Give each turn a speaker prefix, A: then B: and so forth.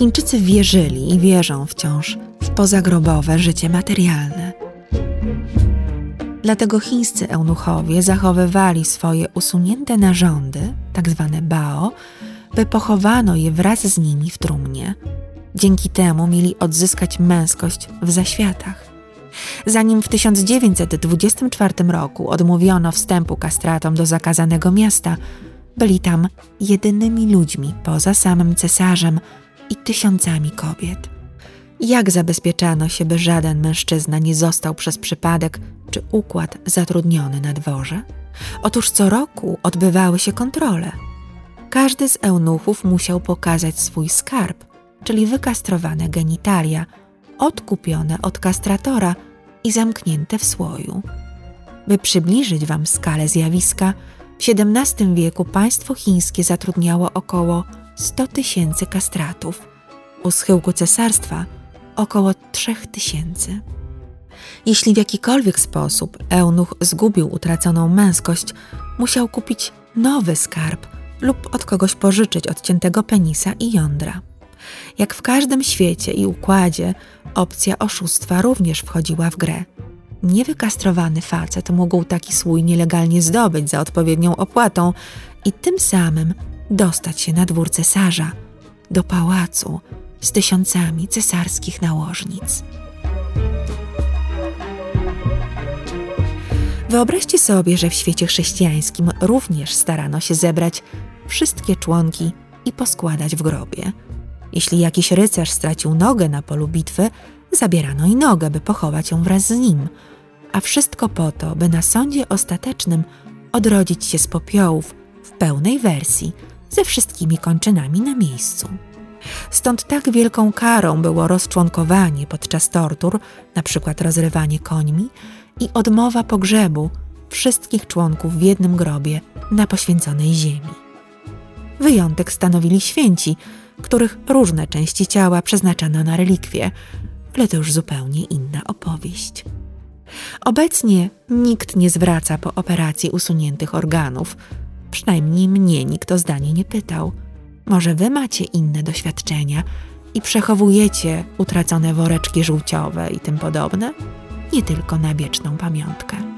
A: Chińczycy wierzyli i wierzą wciąż w pozagrobowe życie materialne. Dlatego chińscy eunuchowie zachowywali swoje usunięte narządy, tak zwane bao, by pochowano je wraz z nimi w trumnie. Dzięki temu mieli odzyskać męskość w zaświatach. Zanim w 1924 roku odmówiono wstępu kastratom do zakazanego miasta, byli tam jedynymi ludźmi poza samym cesarzem i tysiącami kobiet. Jak zabezpieczano się, by żaden mężczyzna nie został przez przypadek czy układ zatrudniony na dworze? Otóż co roku odbywały się kontrole. Każdy z eunuchów musiał pokazać swój skarb, czyli wykastrowane genitalia, odkupione od kastratora i zamknięte w słoju. By przybliżyć Wam skalę zjawiska, w XVII wieku państwo chińskie zatrudniało około 100 tysięcy kastratów. U schyłku cesarstwa około 3 tysięcy. Jeśli w jakikolwiek sposób eunuch zgubił utraconą męskość, musiał kupić nowy skarb lub od kogoś pożyczyć odciętego penisa i jądra. Jak w każdym świecie i układzie, opcja oszustwa również wchodziła w grę. Niewykastrowany facet mógł taki słój nielegalnie zdobyć za odpowiednią opłatą i tym samym dostać się na dwór cesarza, do pałacu z tysiącami cesarskich nałożnic. Wyobraźcie sobie, że w świecie chrześcijańskim również starano się zebrać wszystkie członki i poskładać w grobie. Jeśli jakiś rycerz stracił nogę na polu bitwy, zabierano i nogę, by pochować ją wraz z nim, a wszystko po to, by na sądzie ostatecznym odrodzić się z popiołów w pełnej wersji, ze wszystkimi kończynami na miejscu. Stąd tak wielką karą było rozczłonkowanie podczas tortur, na przykład rozrywanie końmi, i odmowa pogrzebu wszystkich członków w jednym grobie na poświęconej ziemi. Wyjątek stanowili święci, których różne części ciała przeznaczano na relikwie, ale to już zupełnie inna opowieść. Obecnie nikt nie zwraca po operacji usuniętych organów, przynajmniej mnie nikt o zdanie nie pytał. Może wy macie inne doświadczenia i przechowujecie utracone woreczki żółciowe i tym podobne? Nie tylko na wieczną pamiątkę.